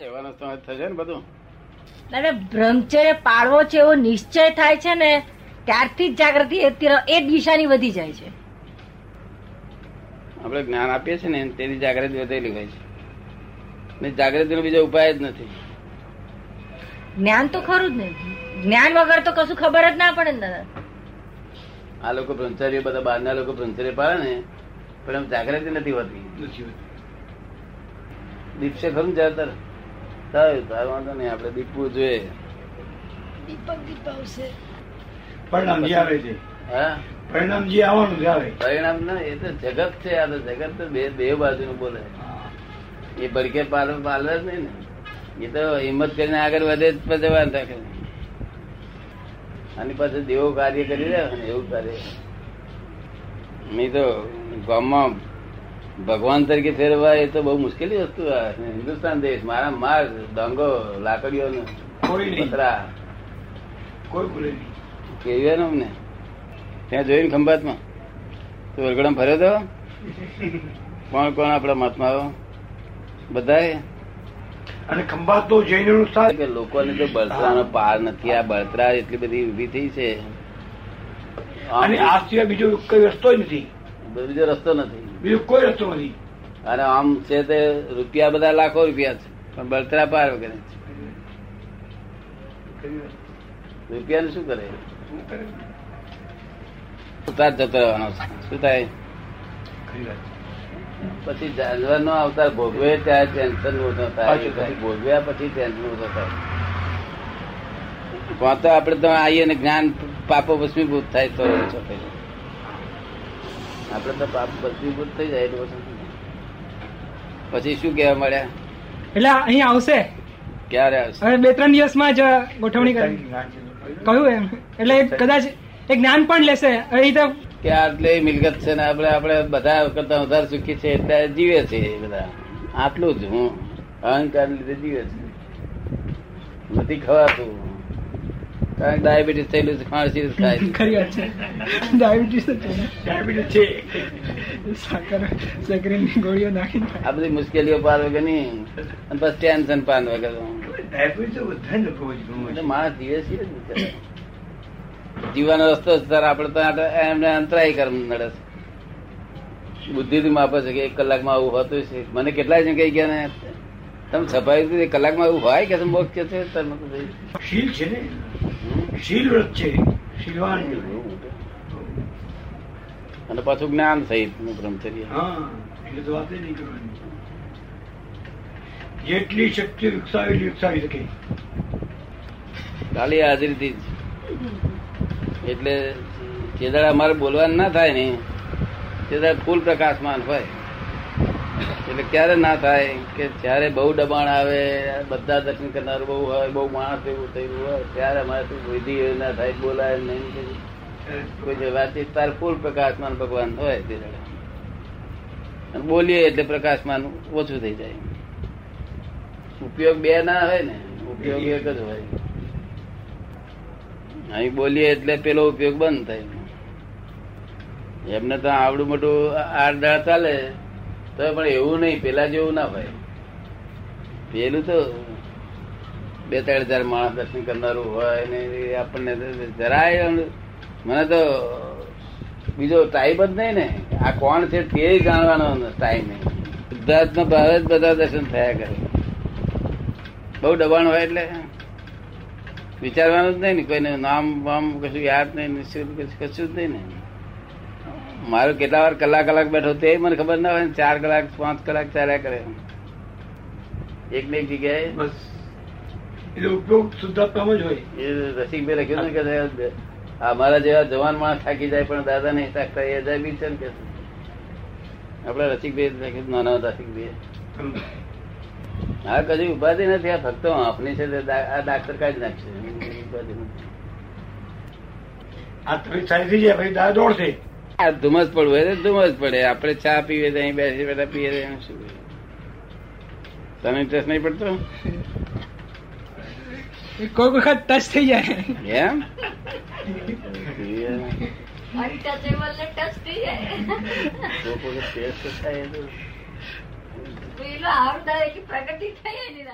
એવાનો તો થશે ને બધું? દાદા બ્રહ્મચર્ય પાળવો છે એવો નિશ્ચય થાય છે ને ત્યારથી જ જાગૃતિ એ દિશાની વધી જાય છે. આપણે જ્ઞાન આપીએ છીએ ને તેની જાગૃતિ વધેલી હોય છે. ને જાગૃતિનો બીજો ઉપાય જ નથી. જ્ઞાન તો ખરું જ ને. જ્ઞાન વગર તો કશું ખબર જ ના પડે ને દાદા. આ લોકો બ્રહ્મચારીઓ બધા બહારના લોકો બ્રહ્મચર્ય પાડે ને પણ એમ જાગૃતિ નથી હોતી. દીપશે ખરું જતર તારું તારું વાંધો નહીં આપણે દીપવું જોઈએ. દીપક દીપ આવશે. પરિણામ જે આવે છે. હા? પરિણામ જે આવવાનું છે આવે. પરિણામ ના એ તો જગત છે આ તો જગત તો બે બે બાજુનું બોલે. એ ભડકે પાલવ પાલવે જ નહીં ને. એ તો હિંમત કરીને આગળ વધે જ જવાનું રાખે આની પાસે દેવો કાર્ય કરી રહ્યા એવું કાર્ય નહીં તો ગામમાં ભગવાન તરીકે ફેરવા એ તો બહુ મુશ્કેલી વસ્તુ હિન્દુસ્તાન દેશ મારા માર ડાંગો લાકડીઓ કેવી અમને? ત્યાં જોઈને ખંભાતમાં? તું વરગડામાં ફર્યો તો? કોણ કોણ આપડા મહાત્માઓ? બધા અને ખંભાત તો જૈન કે લોકોને તો બળતરાનો પાર નથી આ બળતરા એટલી બધી ઊભી થઈ છે. અને આ સિવાય બીજો કોઈ રસ્તો જ નથી. બીજો રસ્તો નથી. કોઈ રસ્તો નથી. અને આમ છે તે રૂપિયા બધા લાખો રૂપિયા છે પણ બળતરા પાર વગર રૂપિયા શું કરે? ઉતાર જતો રહેવાનો શું થાય? પછી જાનવર નો અવતાર ભોગવે ત્યારે ટેન્શન ઓછો થાય. ભોગવ્યા પછી ટેન્શન ઓછો થાય. તો આપડે તો આવીએ ને જ્ઞાન પાપો ભસ્મીભૂત થાય તો ઓછો થાય આપડે તો પાપ ભસ્મીભૂત થઈ જાય એટલું બધું પછી શું કેવા મળ્યા એટલે અહીં આવશે? ક્યારે આવશે? હવે બે ત્રણ દિવસમાં જ ગોઠવણી કરી. કહ્યું એમ. એટલે કદાચ એ જ્ઞાન પણ લેશે. અહીં એ તો કે આટલે મિલકત છે ને આપણે આપણે બધા કરતા વધારે સુખી છે એટલે જીવે છે એ બધા. આટલું જ હું અહંકાર લીધે જીવે છે. નથી ખવાતું. કારણ કે ડાયાબિટીસ થયેલું છે ખાંસી ખાય છે. ખરી વાત છે. ડાયાબિટીસ છે ડાયાબિટીસ છે. સાકર સેકરીની ગોળીઓ નાખી આ બધી મુશ્કેલીઓ પાર વગર નહીં. અને બસ ટેન્શન પાન વગર. ડાયાબિટીસ તો બધાને લોકો જ ઘણું છે. માણસ જીવે છે જીવવાનો રસ્તો સર આપણે તો એમને અંતરાય કર્મ નડે છે. બુદ્ધિથી માપે છે કે એક કલાકમાં આવું હોતું છે. મને કેટલાય જણ કહી ગયા ને તમે છપાયું કલાકમાં એવું હોય કે મોક્ષ છે? તમે શીલ છે ને. હમ? શીલ વ્રત છે શીલવાન અને પાછું જ્ઞાન સહિતનું બ્રહ્મચર્ય. હા એટલે તો વાત નહીં કરવાની. જેટલી શક્તિ વિકસાવી વિકસાવી શકે. ખાલી હાજરીથી જ. એટલે જે દાડે અમારે બોલવાનું ના થાય ને તે દાડે ફૂલ પ્રકાશમાન હોય. એટલે ક્યારે ના થાય કે જ્યારે બહુ દબાણ આવે, બધા દર્શન કરનાર બહુ હોય, બહુ માણસ એવું થયું હોય, ત્યારે અમારે વિધિ ના થાય, બોલાય નહીં કોઈ વાતચીત તાર ફૂલ પ્રકાશમાન ભગવાન હોય તે અને બોલીએ એટલે પ્રકાશમાન ઓછું થઈ જાય. ઉપયોગ બે ના હોય ને, ઉપયોગ એક જ હોય. અહીં બોલીએ એટલે પેલો ઉપયોગ બંધ થાય. એમને તો આવડું મોટું આડદાળ ચાલે. તો પણ એવું નહીં, પેલા જેવું ના ભાઈ પેલું તો બે ત્રણ હજાર માણસ દર્શન કરનારું હોય ને આપણને જરાય મને તો બીજો ટાઈમ જ નહીં ને. આ કોણ છે તે જાણવાનો ટાઈમ નહીં. સિદ્ધાર્થ ભાવે જ બધા દર્શન થયા કરે. બહુ દબાણ હોય એટલે વિચારવાનું જ નહીં ને, કોઈને નામ વામ કશું યાદ નહીં કશું જ નહીં ને. મારું કેટલા વાર કલાક કલાક બેઠો તે મને ખબર ના હોય ચાર કલાક પાંચ કલાક ચાલ્યા કરે. એક ને એક જગ્યાએ બસ. એટલે ઉપયોગ શુદ્ધાત્મામાં જ હોય. એ રસિકભાઈ લખ્યું ને કે અમારા જેવા જવાન માણસ થાકી જાય પણ દાદા નહીં થાકતા એ જાય બી છે ને કે આપડે રસિકભાઈ લખ્યું નાના રસિકભાઈ હા કદી ઉપાધિ નથી આ ફક્ત આપની છે આ ડાક્ટર કાઢી નાખશે ઉપાધિ નથી. આ તબિયત સારી થઈ જાય ભાઈ દાદા દોડશે. આ ધુમસ પડવું હોય તો ધુમસ પડે. આપણે ચા પીવે તો અહીં બેસી બેઠા પીએ તો શું? તને ઇન્ટરેસ્ટ નહીં પડતો? કોઈ વખત ટચ થઈ જાય. એમ? પ્રગતિ થઈ